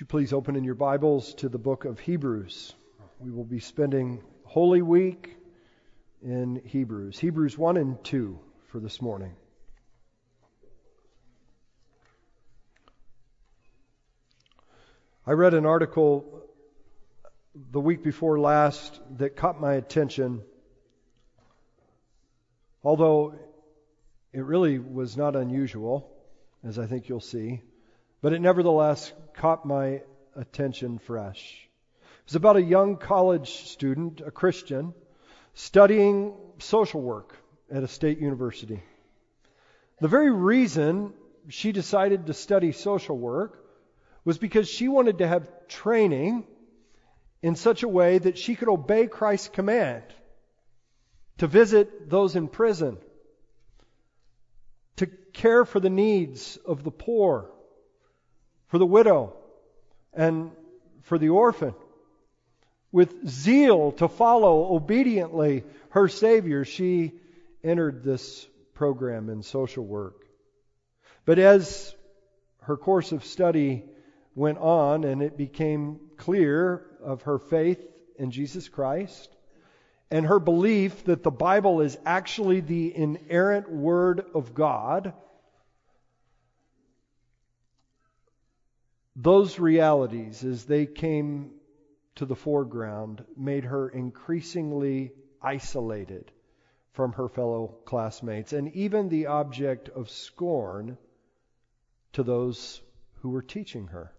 Would you please open in your Bibles to the book of Hebrews? We will be spending Holy Week in Hebrews. Hebrews 1 and 2 for this morning. I read an article the week before last that caught my attention, although it really was not unusual, as I think you'll see, but it nevertheless caught my attention fresh. It was about a young college student, a Christian, studying social work at a state university. The very reason she decided to study social work was because she wanted to have training in such a way that she could obey Christ's command to visit those in prison, to care for the needs of the poor, for the widow, and for the orphan. With zeal to follow obediently her Savior, she entered this program in social work. But as her course of study went on and it became clear of her faith in Jesus Christ and her belief that the Bible is actually the inerrant Word of God, those realities, as they came to the foreground, made her increasingly isolated from her fellow classmates and even the object of scorn to those who were teaching her.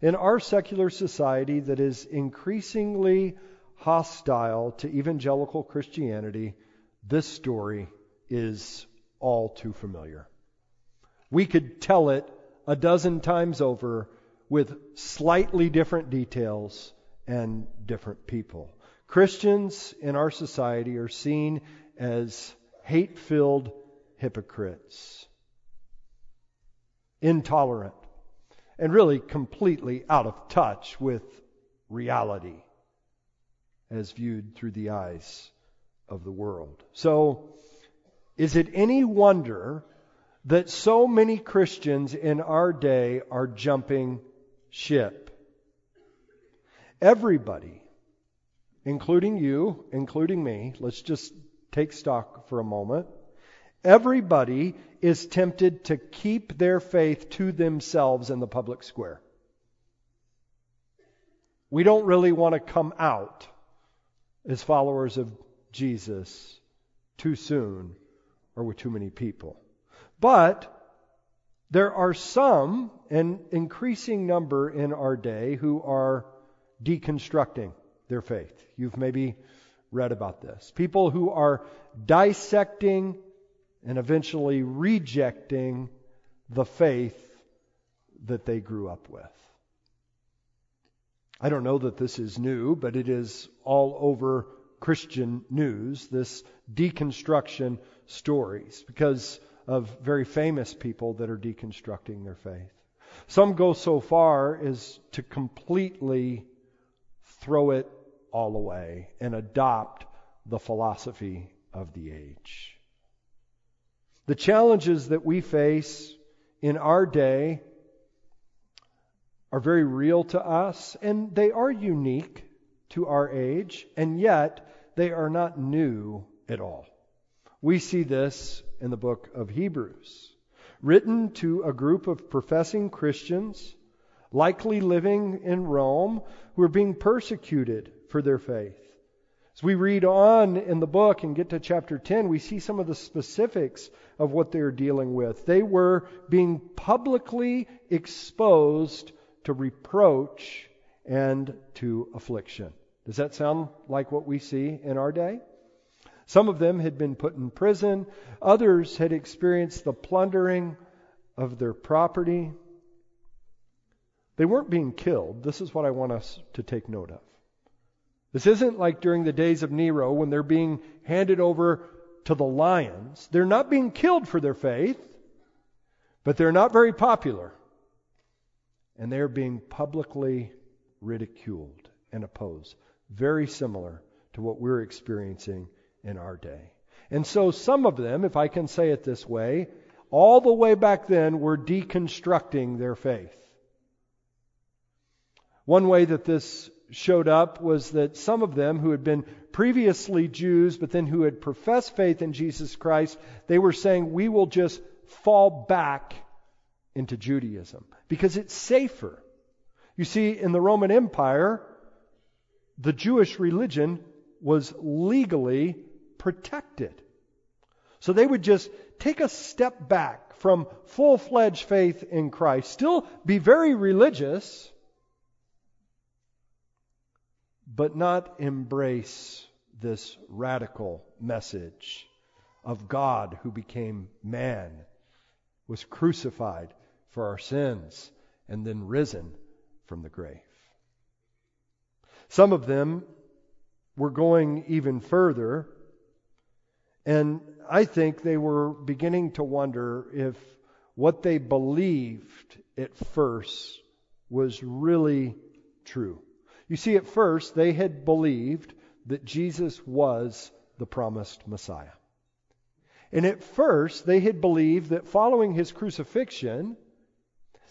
In our secular society that is increasingly hostile to evangelical Christianity, this story is all too familiar. We could tell it a dozen times over with slightly different details and different people. Christians in our society are seen as hate filled hypocrites, intolerant, and really completely out of touch with reality as viewed through the eyes of the world. So, is it any wonder that so many Christians in our day are jumping ship? Everybody, including you, including me, let's just take stock for a moment. Everybody is tempted to keep their faith to themselves in the public square. We don't really want to come out as followers of Jesus too soon or with too many people. But there are some, an increasing number in our day, who are deconstructing their faith. You've maybe read about this. People who are dissecting and eventually rejecting the faith that they grew up with. I don't know that this is new, but it is all over Christian news, this deconstruction stories, because of very famous people that are deconstructing their faith. Some go so far as to completely throw it all away and adopt the philosophy of the age. The challenges that we face in our day are very real to us, and they are unique to our age, and yet they are not new at all. We see this in the book of Hebrews, written to a group of professing Christians, likely living in Rome, who are being persecuted for their faith. As we read on in the book and get to chapter 10, we see some of the specifics of what they're dealing with. They were being publicly exposed to reproach and to affliction. Does that sound like what we see in our day? Some of them had been put in prison, others had experienced the plundering of their property. They weren't being killed. This is what I want us to take note of. This isn't like during the days of Nero when they're being handed over to the lions. They're not being killed for their faith, but they're not very popular. And they're being publicly ridiculed and opposed. Very similar to what we're experiencing in our day. And so some of them, if I can say it this way, all the way back then were deconstructing their faith. One way that this showed up was that some of them who had been previously Jews, but then who had professed faith in Jesus Christ, they were saying, we will just fall back into Judaism because it's safer. You see, in the Roman Empire, the Jewish religion was legally protected. So they would just take a step back from full fledged faith in Christ, still be very religious, but not embrace this radical message of God who became man, was crucified for our sins, and then risen from the grave. Some of them were going even further, and I think they were beginning to wonder if what they believed at first was really true. You see, at first, they had believed that Jesus was the promised Messiah. And at first, they had believed that following his crucifixion,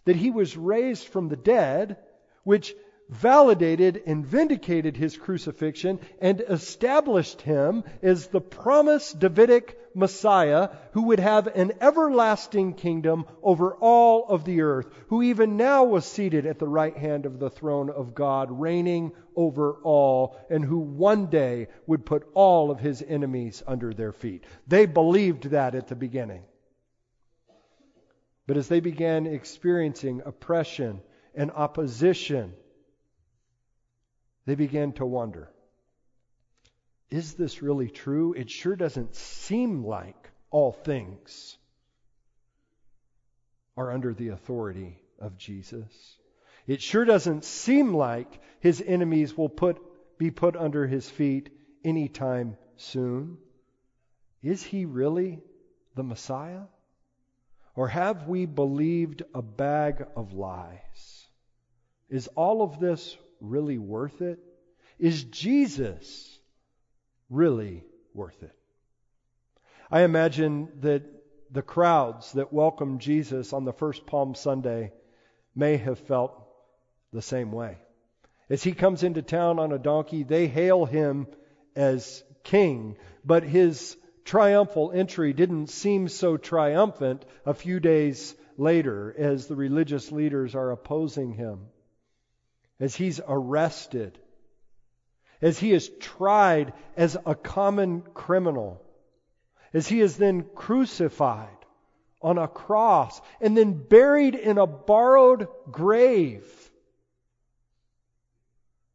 that he was raised from the dead, which validated and vindicated his crucifixion and established him as the promised Davidic Messiah who would have an everlasting kingdom over all of the earth, who even now was seated at the right hand of the throne of God, reigning over all, and who one day would put all of his enemies under their feet. They believed that at the beginning. But as they began experiencing oppression and opposition, they began to wonder is this really true? It sure doesn't seem like all things are under the authority of Jesus. It sure doesn't seem like his enemies will put, be put under his feet anytime soon. Is he really the Messiah? Or have we believed a bag of lies? Is all of this really worth it? Is Jesus really worth it? I imagine that the crowds that welcomed Jesus on the first Palm Sunday may have felt the same way. As he comes into town on a donkey, they hail him as king, but his triumphal entry didn't seem so triumphant a few days later as the religious leaders are opposing him as he's arrested, as he is tried as a common criminal, as he is then crucified on a cross and then buried in a borrowed grave.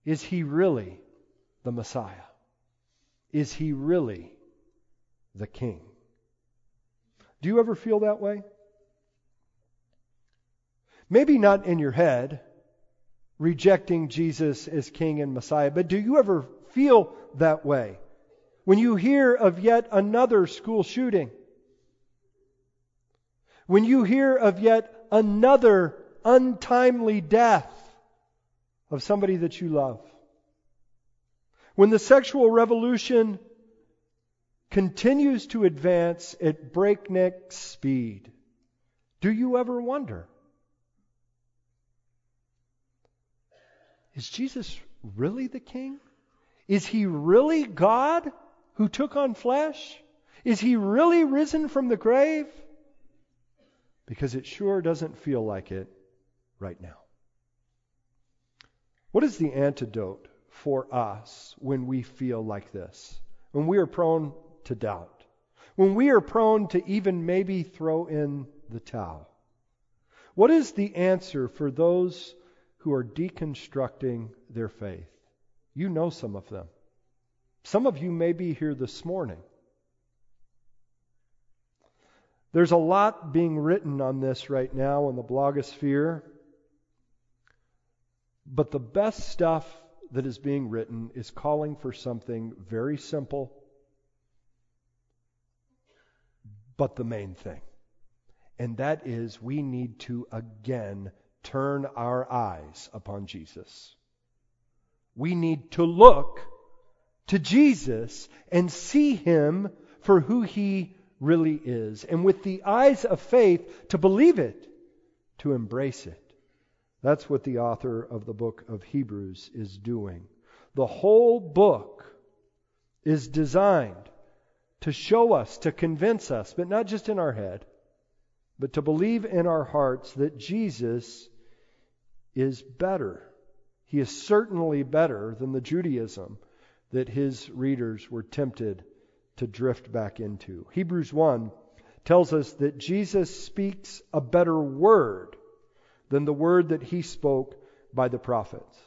Is he really the Messiah? Is he really the King? Do you ever feel that way? Maybe not in your head rejecting Jesus as King and Messiah. But do you ever feel that way? When you hear of yet another school shooting, when you hear of yet another untimely death of somebody that you love, when the sexual revolution continues to advance at breakneck speed, do you ever wonder? Is Jesus really the king? Is he really God who took on flesh? Is he really risen from the grave? Because it sure doesn't feel like it right now. What is the antidote for us when we feel like this? When we are prone to doubt? When we are prone to even maybe throw in the towel? What is the answer for those who are deconstructing their faith. You know some of them. Some of you may be here this morning. There's a lot being written on this right now in the blogosphere, but the best stuff that is being written is calling for something very simple, but the main thing. And that is we need to again turn our eyes upon Jesus. We need to look to Jesus and see him for who he really is. And with the eyes of faith, to believe it, to embrace it, That's what the author of the book of Hebrews is doing. The whole book is designed to show us, to convince us, but not just in our head, but to believe in our hearts that Jesus is better. He is certainly better than the Judaism that his readers were tempted to drift back into. Hebrews 1 tells us that Jesus speaks a better word than the word that he spoke by the prophets.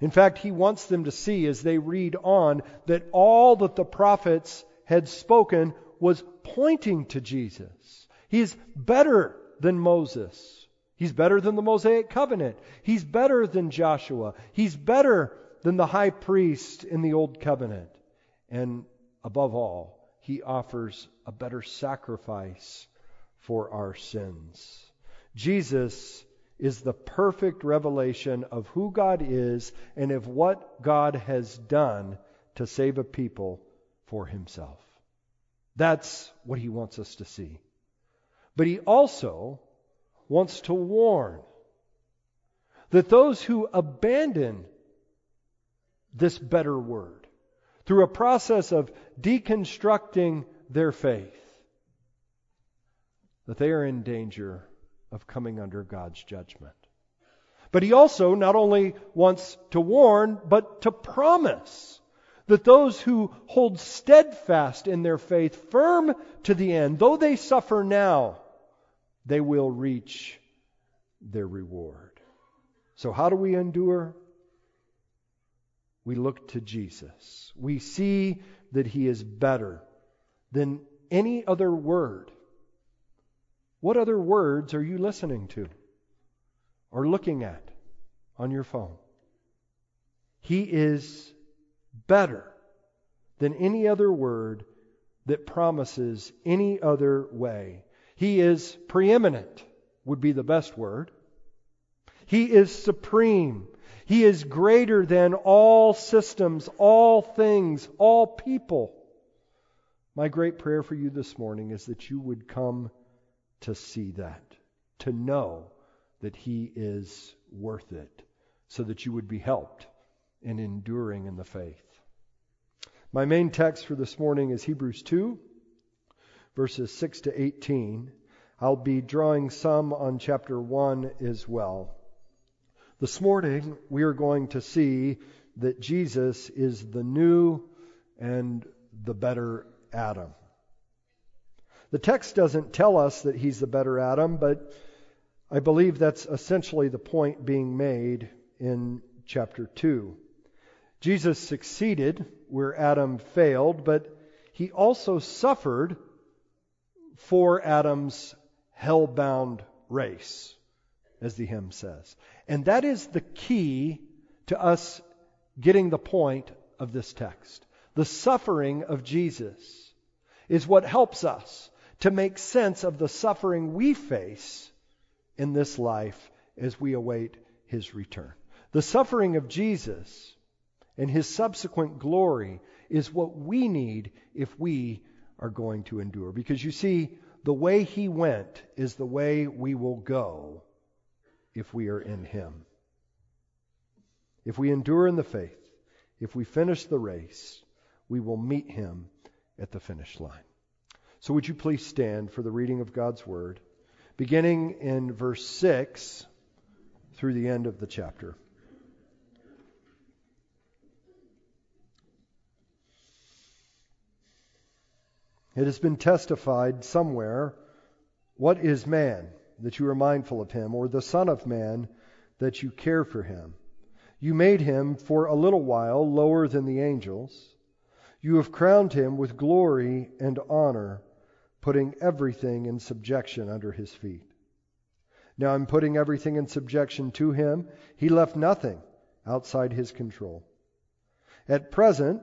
In fact, he wants them to see as they read on that all that the prophets had spoken was pointing to Jesus. He's better than Moses. He's better than the Mosaic covenant. He's better than Joshua. He's better than the high priest in the old covenant. And above all, he offers a better sacrifice for our sins. Jesus is the perfect revelation of who God is and of what God has done to save a people for himself. That's what he wants us to see. But he also wants to warn that those who abandon this better word through a process of deconstructing their faith, that they are in danger of coming under God's judgment. But he also not only wants to warn, but to promise that those who hold steadfast in their faith, firm to the end, though they suffer now, they will reach their reward. So, how do we endure? We look to Jesus. We see that he is better than any other word what other words are you listening to or looking at on your phone? He is better than any other word that promises any other way. He is preeminent, would be the best word. He is supreme. He is greater than all systems, all things, all people. My great prayer for you this morning is that you would come to see that, to know that He is worth it, so that you would be helped in enduring in the faith. My main text for this morning is Hebrews 2, verses 6 to 18. I'll be drawing some on chapter 1 as well. This morning, we are going to see that Jesus is the new and the better Adam. The text doesn't tell us that he's the better Adam, but I believe that's essentially the point being made in chapter 2. Jesus succeeded where Adam failed, but he also suffered for Adam's hell-bound race, as the hymn says. And that is the key to us getting the point of this text. The suffering of Jesus is what helps us to make sense of the suffering we face in this life as we await his return. The suffering of Jesus and his subsequent glory is what we need if we are going to endure. Because you see, the way he went is the way we will go if we are in him. If we endure in the faith, if we finish the race, we will meet him at the finish line. So, would you please stand for the reading of God's Word, beginning in verse 6 through the end of the chapter. It has been testified somewhere what is man that you are mindful of him, or the Son of Man that you care for him? You made him for a little while lower than the angels. You have crowned him with glory and honor putting everything in subjection under his feet. Now I'm putting everything in subjection to him. He left nothing outside his control. At present,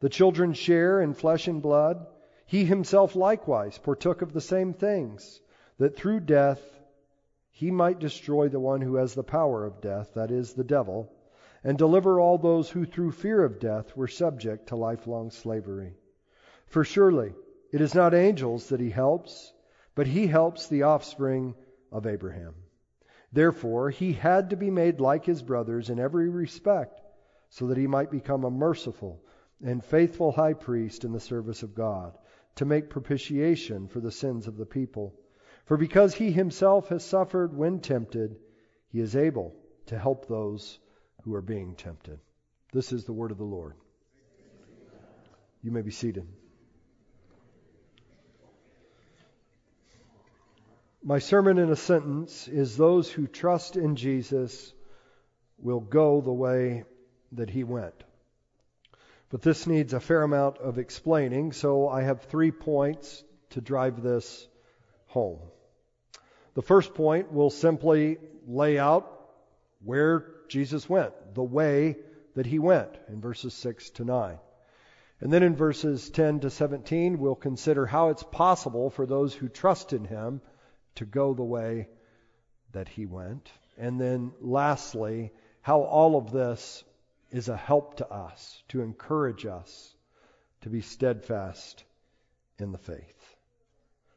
the children share in flesh and blood, he himself likewise partook of the same things, that through death he might destroy the one who has the power of death, that is, the devil, and deliver all those who through fear of death were subject to lifelong slavery. For surely it is not angels that he helps, but he helps the offspring of Abraham. Therefore, he had to be made like his brothers in every respect, so that he might become a merciful and faithful high priest in the service of God, to make propitiation for the sins of the people. For because he himself has suffered when tempted, he is able to help those who are being tempted. This is the word of the Lord. You may be seated. My sermon in a sentence is those who trust in Jesus will go the way that he went. But this needs a fair amount of explaining, so I have three points to drive this home. The first point will simply lay out where Jesus went, the way that he went in verses 6 to 9. And then in verses 10 to 17, we'll consider how it's possible for those who trust in him to go the way that he went. And then lastly, how all of this is a help to us, to encourage us to be steadfast in the faith.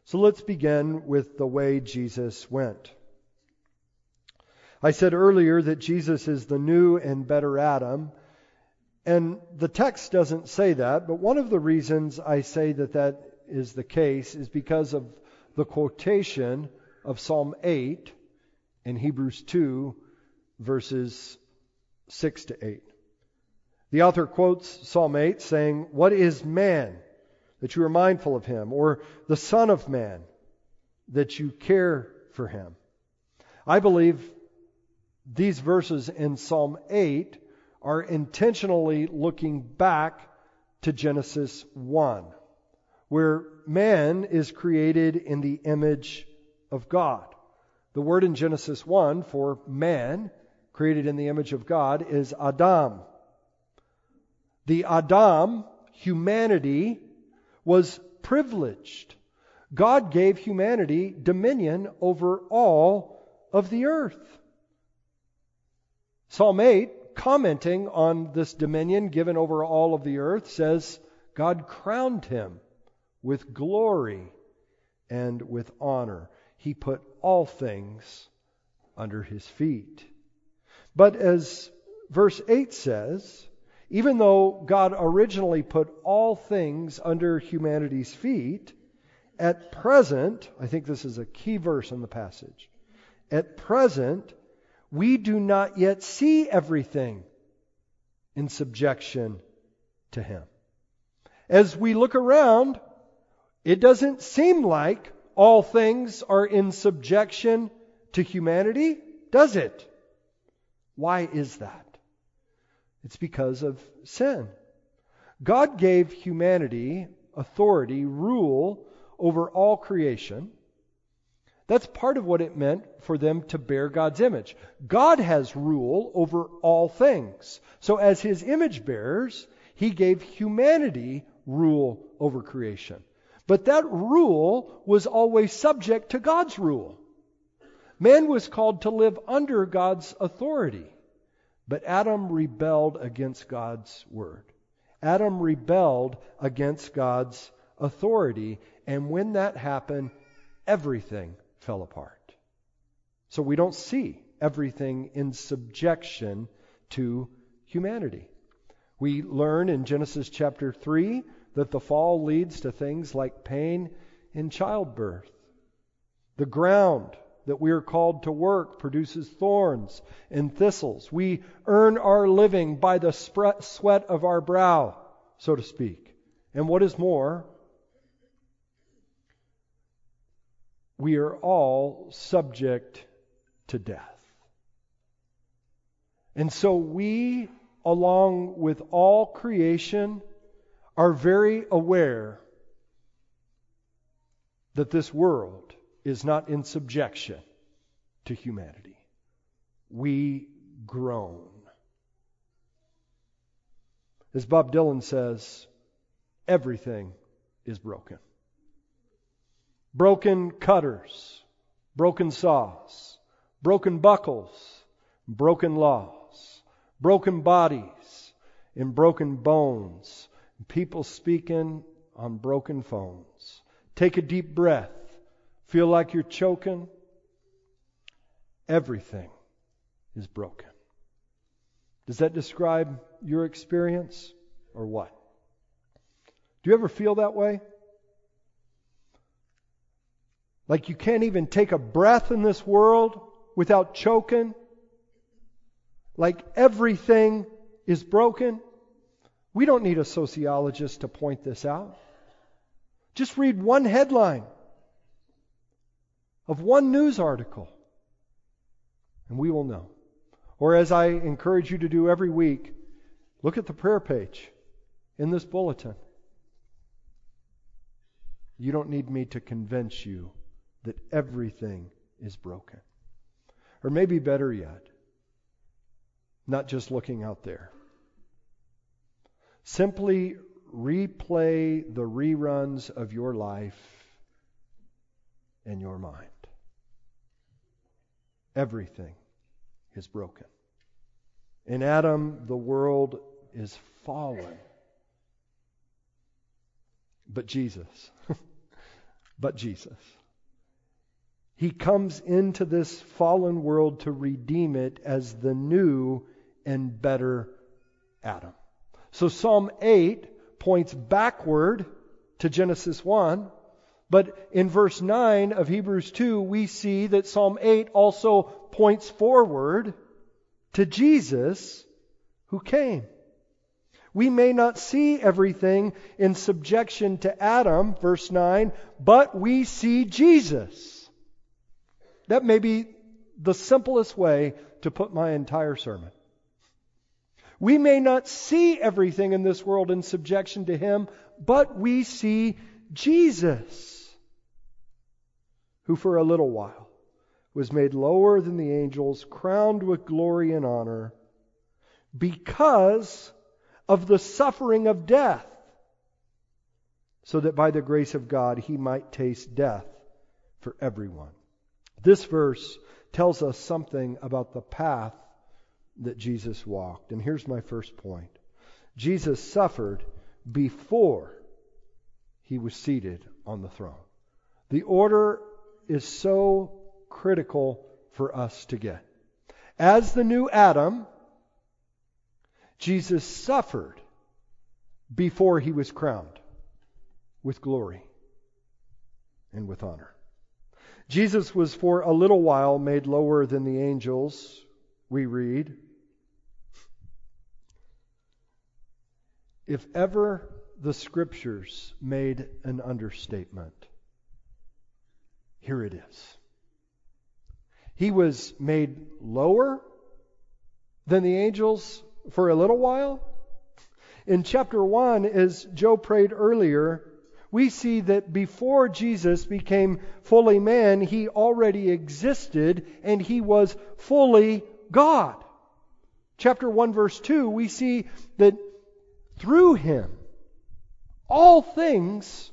So let's begin with the way Jesus went. I said earlier that Jesus is the new and better Adam, and the text doesn't say that, but one of the reasons I say that that is the case is because of the quotation of Psalm 8 in Hebrews 2, verses 6 to 8. The author quotes Psalm 8 saying, What is man that you are mindful of him? Or the Son of Man that you care for him? I believe these verses in Psalm 8 are intentionally looking back to Genesis 1, where man is created in the image of God. The word in Genesis 1 for man, created in the image of God, is Adam. The Adam, humanity, was privileged. God gave humanity dominion over all of the earth. Psalm 8, commenting on this dominion given over all of the earth, says, God crowned him with glory and with honor. He put all things under his feet. But as verse 8 says, even though God originally put all things under humanity's feet, at present, I think this is a key verse in the passage, at present, we do not yet see everything in subjection to Him. As we look around, it doesn't seem like all things are in subjection to humanity, does it? Why is that? It's because of sin. God gave humanity authority, rule over all creation. That's part of what it meant for them to bear God's image. God has rule over all things. So, as his image bearers, he gave humanity rule over creation. But that rule was always subject to God's rule. Man was called to live under God's authority. But Adam rebelled against God's word. Adam rebelled against God's authority. And when that happened, everything fell apart. So we don't see everything in subjection to humanity. We learn in Genesis chapter 3 that the fall leads to things like pain in childbirth. The ground that we are called to work produces thorns and thistles. We earn our living by the sweat of our brow, so to speak. And what is more, we are all subject to death. And so we, along with all creation, are very aware that this world is not in subjection to humanity. We groan. As Bob Dylan says, everything is broken. Broken cutters, broken saws, broken buckles, broken laws, broken bodies, and broken bones, people speaking on broken phones. Take a deep breath Feel like you're choking? Everything is broken. Does that describe your experience or what? Do you ever feel that way? Like you can't even take a breath in this world without choking? Like everything is broken? We don't need a sociologist to point this out. Just read one headline of one news article, and we will know. Or as I encourage you to do every week, look at the prayer page in this bulletin. You don't need me to convince you that everything is broken. Or maybe better yet, not just looking out there. Simply replay the reruns of your life in your mind. Everything is broken. In Adam, the world is fallen. But Jesus, but Jesus. He comes into this fallen world to redeem it as the new and better Adam. So Psalm 8 points backward to Genesis 1 but in verse 9 of Hebrews 2, we see that Psalm 8 also points forward to Jesus who came. We may not see everything in subjection to Adam, verse 9, but we see Jesus. That may be the simplest way to put my entire sermon. We may not see everything in this world in subjection to Him, but we see Jesus who for a little while was made lower than the angels, crowned with glory and honor, because of the suffering of death, so that by the grace of God he might taste death for everyone. This verse tells us something about the path that Jesus walked. And here's my first point Jesus suffered before he was seated on the throne. The order is so critical for us to get. As the new Adam, Jesus suffered before he was crowned with glory and with honor. Jesus was for a little while made lower than the angels, we read. If ever the scriptures made an understatement, here it is. He was made lower than the angels for a little while. In chapter 1, as Joe prayed earlier, we see that before Jesus became fully man, he already existed and he was fully God. Chapter 1, verse 2, we see that through him all things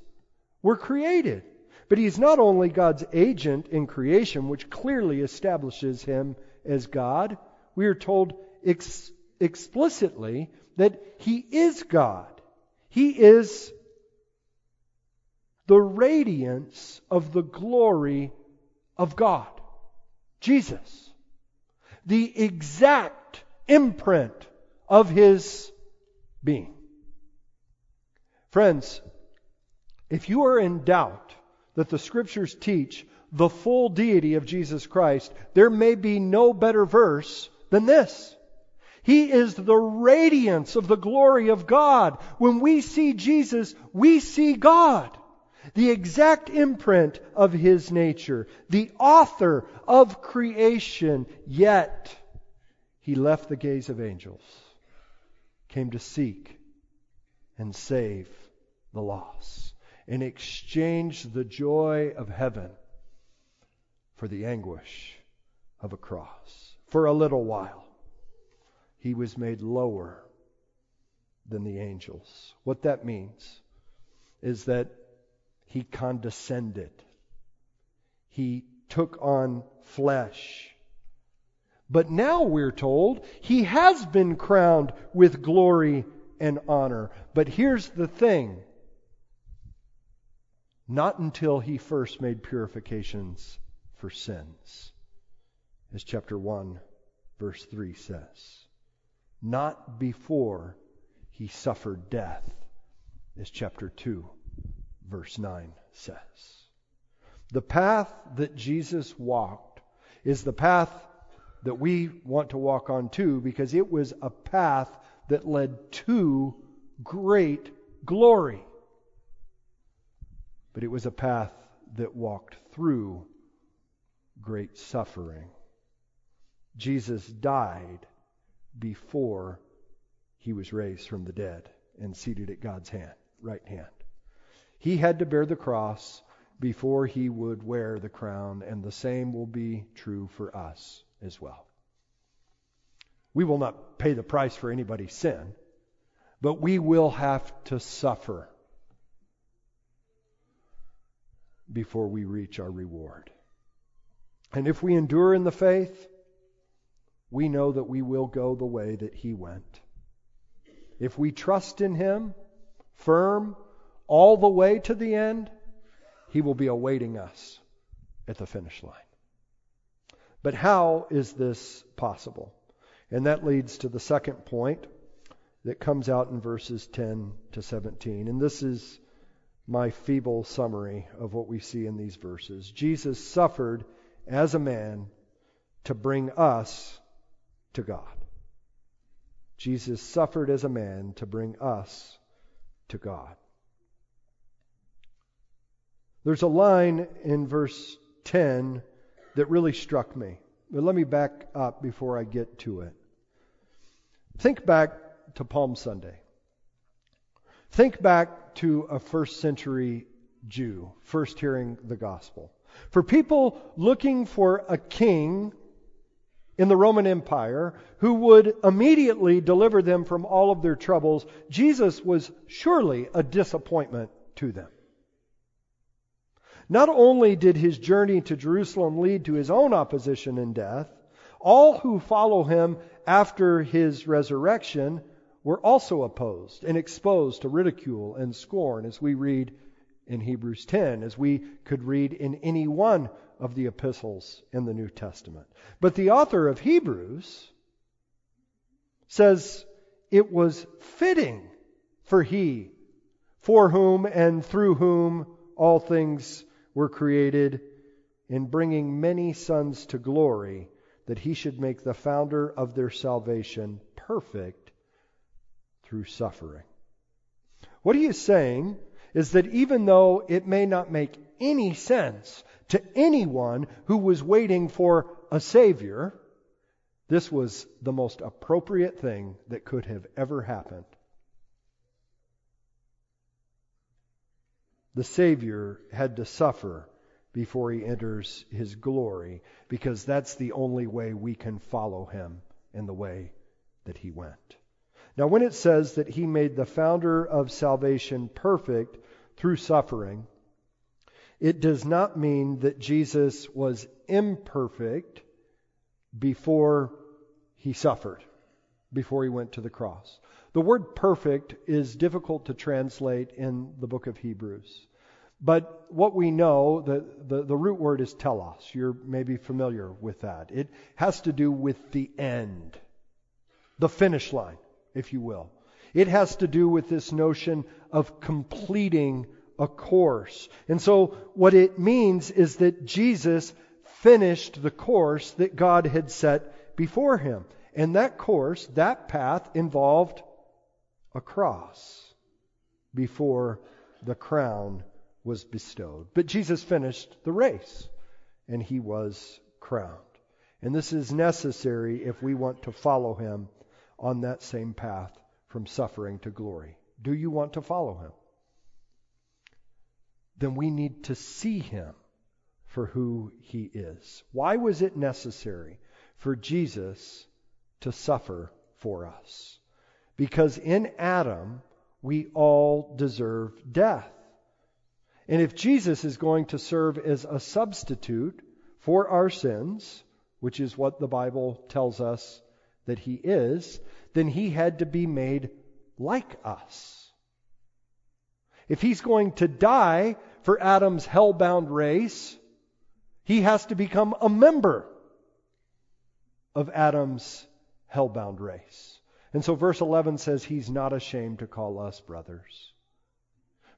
were created. But he's not only God's agent in creation, which clearly establishes him as God, we are told ex- explicitly that he is God. He is the radiance of the glory of God. Jesus. The exact imprint of his being. Friends, if you are in doubt that the scriptures teach the full deity of Jesus Christ, there may be no better verse than this. He is the radiance of the glory of God. When we see Jesus, we see God. The exact imprint of His nature. The author of creation. Yet, He left the gaze of angels. Came to seek and save the lost. And exchanged the joy of heaven for the anguish of a cross. For a little while he was made lower than the angels. What that means is that he condescended. He took on flesh. But now we're told he has been crowned with glory and honor. But here's the thing not until he first made purifications for sins, as chapter 1, verse 3 says not before he suffered death, as chapter 2, verse 9 says. The path that Jesus walked is the path that we want to walk on too, because it was a path that led to great glory. But it was a path that walked through great suffering. Jesus died before he was raised from the dead and seated at God's hand, right hand. He had to bear the cross before he would wear the crown, and the same will be true for us as well. We will not pay the price for anybody's sin, but we will have to suffer before we reach our reward. And if we endure in the faith, we know that we will go the way that he went. If we trust in him, firm, all the way to the end, he will be awaiting us at the finish line. But how is this possible? And that leads to the second point that comes out in verses 10 to 17. And this is my feeble summary of what we see in these verses. Jesus suffered as a man to bring us to God. Jesus suffered as a man to bring us to God. There's a line in verse 10 that really struck me. But let me back up before I get to it. Think back to Palm Sunday. Think back to a first century Jew, first hearing the gospel. For people looking for a king in the Roman Empire who would immediately deliver them from all of their troubles, Jesus was surely a disappointment to them. Not only did his journey to Jerusalem lead to his own opposition and death, all who follow him after his resurrection were also opposed and exposed to ridicule and scorn, as we read in Hebrews 10, as we could read in any one of the epistles in the New Testament. But the author of Hebrews says it was fitting for he, for whom and through whom all things were created, in bringing many sons to glory, that he should make the founder of their salvation perfect through suffering. What he is saying is that even though it may not make any sense to anyone who was waiting for a Savior, this was the most appropriate thing that could have ever happened. The Savior had to suffer before he enters his glory because that's the only way we can follow him in the way that he went. Now, when it says that he made the founder of salvation perfect through suffering, it does not mean that Jesus was imperfect before he suffered, before he went to the cross. The word perfect is difficult to translate in the book of Hebrews. But what we know, the, the, the, root word is telos. You're maybe familiar with that. It has to do with the end, the finish line, if you will. It has to do with this notion of completing a course. And so what it means is that Jesus finished the course that God had set before him. And that course, that path involved a cross before the crown was bestowed. But Jesus finished the race and he was crowned. And this is necessary if we want to follow him on that same path from suffering to glory. Do you want to follow him? Then we need to see him for who he is. Why was it necessary for Jesus to suffer for us? Because in Adam, we all deserve death. And if Jesus is going to serve as a substitute for our sins, which is what the Bible tells us that he is, then he had to be made like us. If he's going to die for Adam's hell-bound race, he has to become a member of Adam's hell-bound race. And so verse 11 says he's not ashamed to call us brothers.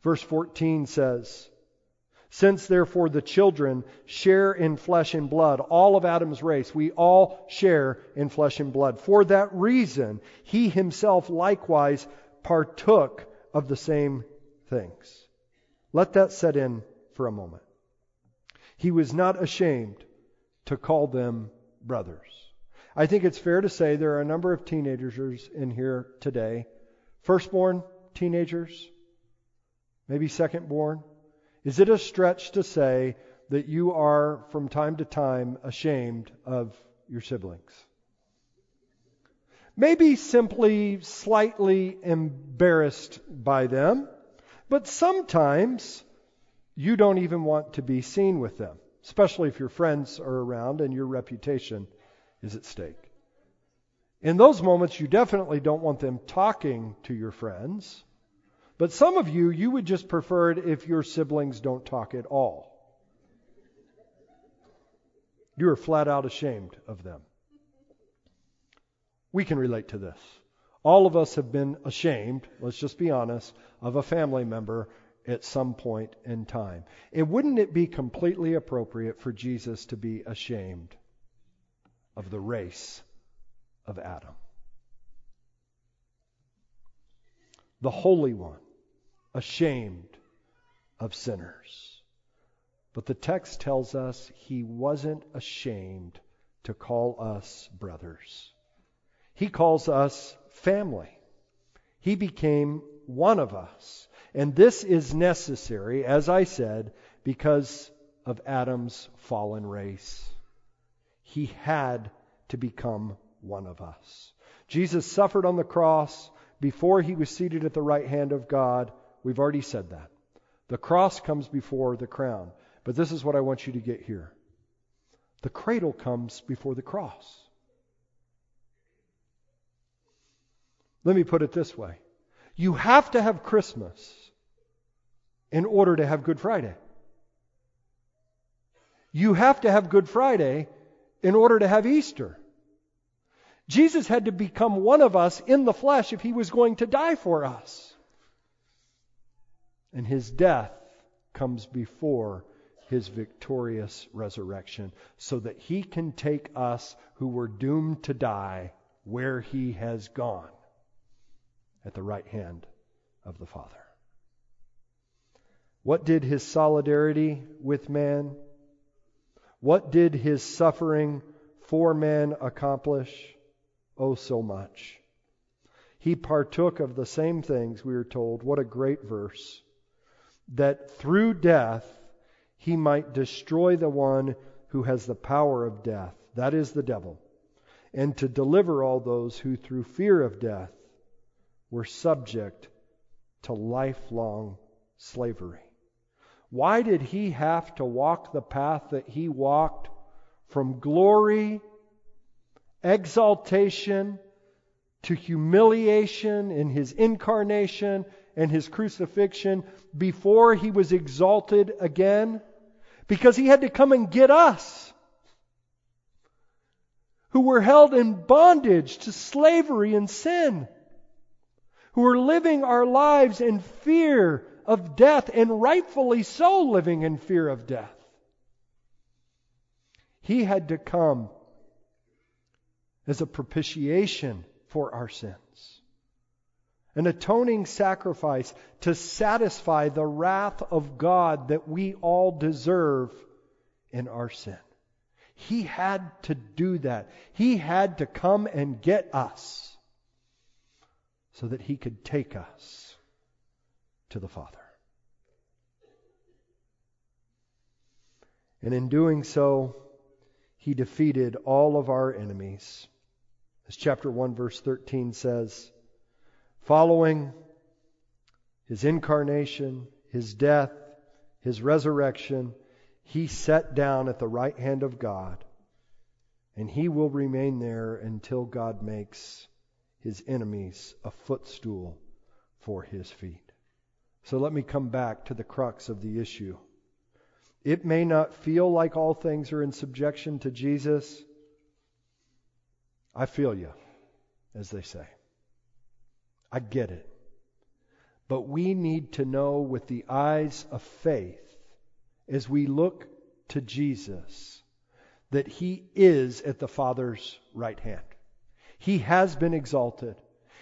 Verse 14 says, since therefore the children share in flesh and blood, all of Adam's race, we all share in flesh and blood. For that reason, he himself likewise partook of the same things. Let that set in for a moment. He was not ashamed to call them brothers. I think it's fair to say there are a number of teenagers in here today. Firstborn teenagers, maybe secondborn. Is it a stretch to say that you are from time to time ashamed of your siblings? Maybe simply slightly embarrassed by them, but sometimes you don't even want to be seen with them, especially if your friends are around and your reputation is at stake. In those moments, you definitely don't want them talking to your friends. But some of you, you would just prefer it if your siblings don't talk at all. You are flat out ashamed of them. We can relate to this. All of us have been ashamed, let's just be honest, of a family member at some point in time. And wouldn't it be completely appropriate for Jesus to be ashamed of the race of Adam? The Holy One ashamed of sinners. But the text tells us he wasn't ashamed to call us brothers. He calls us family. He became one of us. And this is necessary, as I said, because of Adam's fallen race. He had to become one of us. Jesus suffered on the cross before he was seated at the right hand of God We've already said that. The cross comes before the crown. But this is what I want you to get here the cradle comes before the cross. Let me put it this way you have to have Christmas in order to have Good Friday. You have to have Good Friday in order to have Easter. Jesus had to become one of us in the flesh if he was going to die for us. And his death comes before his victorious resurrection so that he can take us who were doomed to die where he has gone at the right hand of the Father. What did his solidarity with man? What did his suffering for man accomplish? Oh, so much. He partook of the same things, we are told. What a great verse that through death he might destroy the one who has the power of death, that is the devil, and to deliver all those who through fear of death were subject to lifelong slavery. Why did he have to walk the path that he walked from glory, exaltation, to humiliation in his incarnation and his crucifixion before he was exalted again? Because he had to come and get us who were held in bondage to slavery and sin, who were living our lives in fear of death, and rightfully so living in fear of death. He had to come as a propitiation for our sins, an atoning sacrifice to satisfy the wrath of God that we all deserve in our sin. He had to do that. He had to come and get us so that he could take us to the Father. And in doing so, he defeated all of our enemies. As chapter 1, verse 13 says, following his incarnation, his death, his resurrection, he sat down at the right hand of God, and he will remain there until God makes his enemies a footstool for his feet. So let me come back to the crux of the issue. It may not feel like all things are in subjection to Jesus. I feel you, as they say. I get it. But we need to know with the eyes of faith, as we look to Jesus, that He is at the Father's right hand. He has been exalted.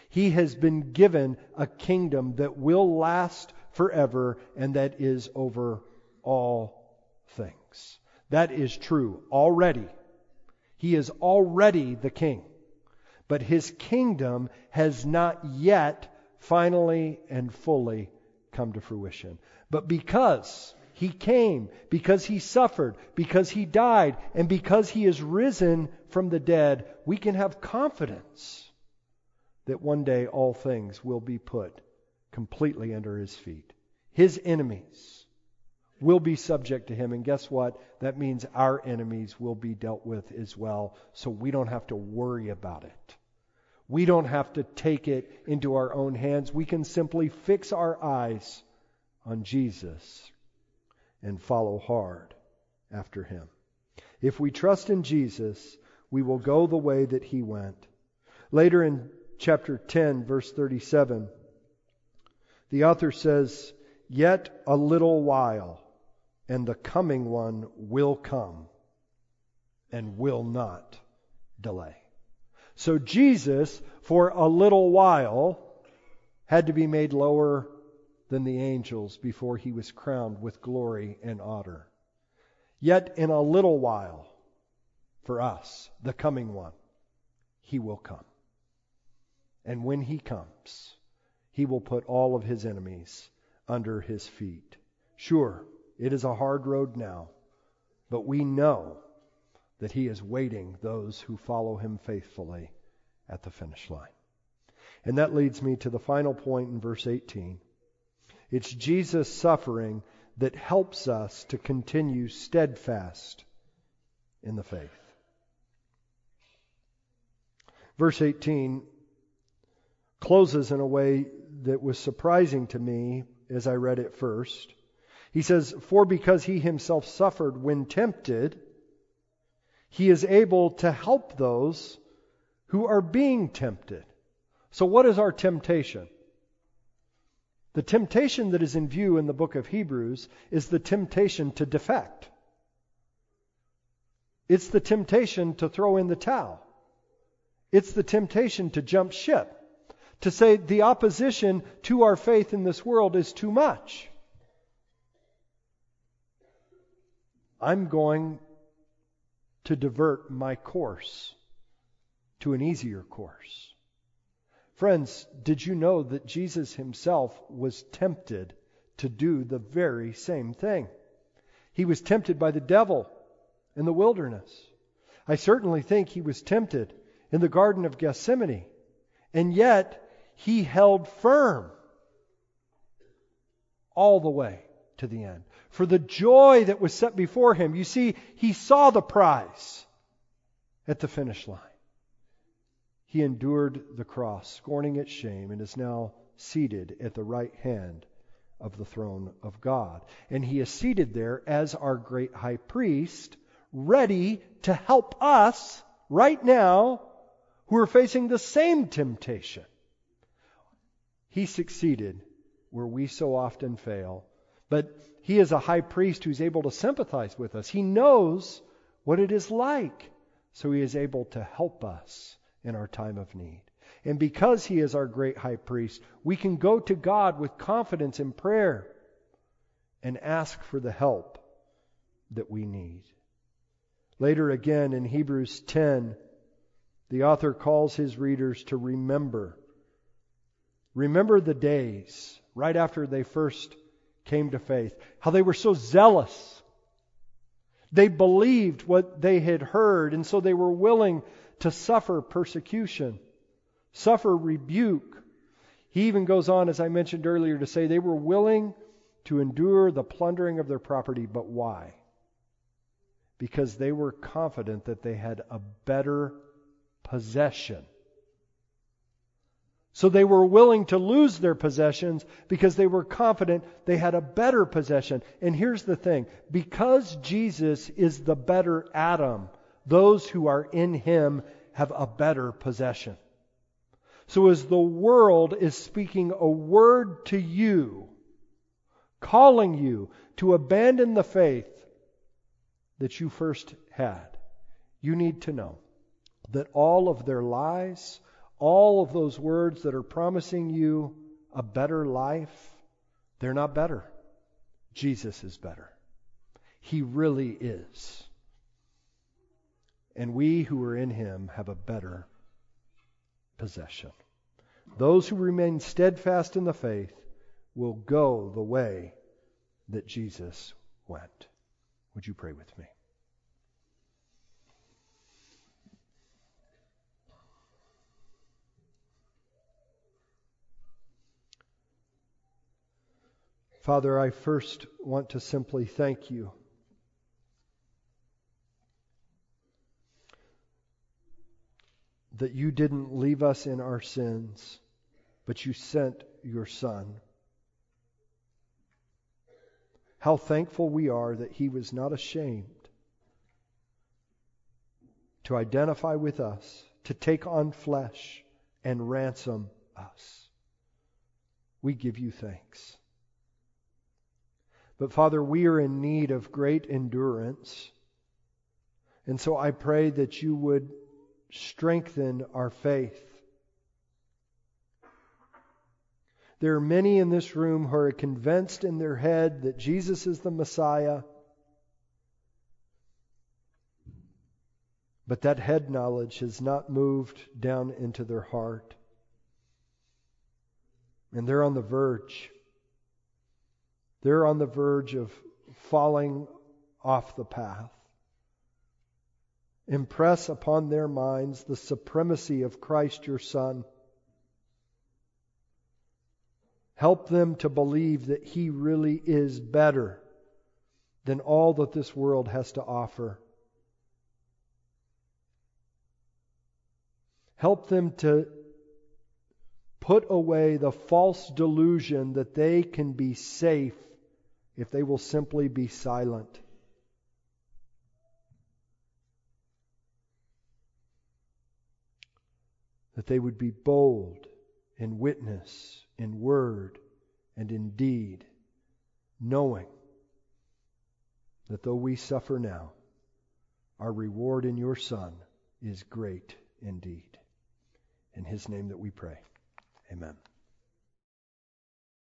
He has been given a kingdom that will last forever and that is over all things. That is true already. He is already the king. But his kingdom has not yet finally and fully come to fruition. But because he came, because he suffered, because he died, and because he is risen from the dead, we can have confidence that one day all things will be put completely under his feet. His enemies will be subject to him. And guess what? That means our enemies will be dealt with as well. So we don't have to worry about it. We don't have to take it into our own hands. We can simply fix our eyes on Jesus and follow hard after him. If we trust in Jesus, we will go the way that he went. Later in chapter 10, verse 37, the author says, Yet a little while and the coming one will come and will not delay. So Jesus, for a little while, had to be made lower than the angels before he was crowned with glory and honor. Yet in a little while, for us, the coming one, he will come. And when he comes, he will put all of his enemies under his feet. Sure, it is a hard road now, but we know that He is waiting those who follow Him faithfully at the finish line. And that leads me to the final point in verse 18. It's Jesus' suffering that helps us to continue steadfast in the faith. Verse 18 closes in a way that was surprising to me as I read it first. He says, For because he himself suffered when tempted, he is able to help those who are being tempted. So, what is our temptation? The temptation that is in view in the book of Hebrews is the temptation to defect. It's the temptation to throw in the towel. It's the temptation to jump ship. To say the opposition to our faith in this world is too much. I'm going to divert my course to an easier course. Friends, did you know that Jesus himself was tempted to do the very same thing? He was tempted by the devil in the wilderness. I certainly think he was tempted in the Garden of Gethsemane. And yet, he held firm all the way to the end. For the joy that was set before him. You see, he saw the prize at the finish line. He endured the cross, scorning its shame, and is now seated at the right hand of the throne of God. And he is seated there as our great high priest, ready to help us right now who are facing the same temptation. He succeeded where we so often fail. But he is a high priest who's able to sympathize with us. He knows what it is like, so he is able to help us in our time of need. And because he is our great high priest, we can go to God with confidence in prayer and ask for the help that we need. Later again in Hebrews 10, the author calls his readers to remember. Remember the days right after they first came to faith, how they were so zealous. They believed what they had heard, and so they were willing to suffer persecution, suffer rebuke. He even goes on, as I mentioned earlier, to say they were willing to endure the plundering of their property, but why? Because they were confident that they had a better possession. So they were willing to lose their possessions because they were confident they had a better possession. And here's the thing because Jesus is the better Adam, those who are in him have a better possession. So as the world is speaking a word to you, calling you to abandon the faith that you first had, you need to know that all of their lies, all of those words that are promising you a better life, they're not better. Jesus is better. He really is. And we who are in him have a better possession. Those who remain steadfast in the faith will go the way that Jesus went. Would you pray with me? Father, I first want to simply thank you. That you didn't leave us in our sins, but you sent your Son. How thankful we are that he was not ashamed to identify with us, to take on flesh and ransom us. We give you thanks. But Father, we are in need of great endurance. And so I pray that you would strengthen our faith. There are many in this room who are convinced in their head that Jesus is the Messiah. But that head knowledge has not moved down into their heart. And they're on the verge they're on the verge of falling off the path. Impress upon their minds the supremacy of Christ your Son. Help them to believe that He really is better than all that this world has to offer. Help them to put away the false delusion that they can be safe if they will simply be silent. That they would be bold in witness, in word, and in deed, knowing that though we suffer now, our reward in your Son is great indeed. In his name that we pray. Amen.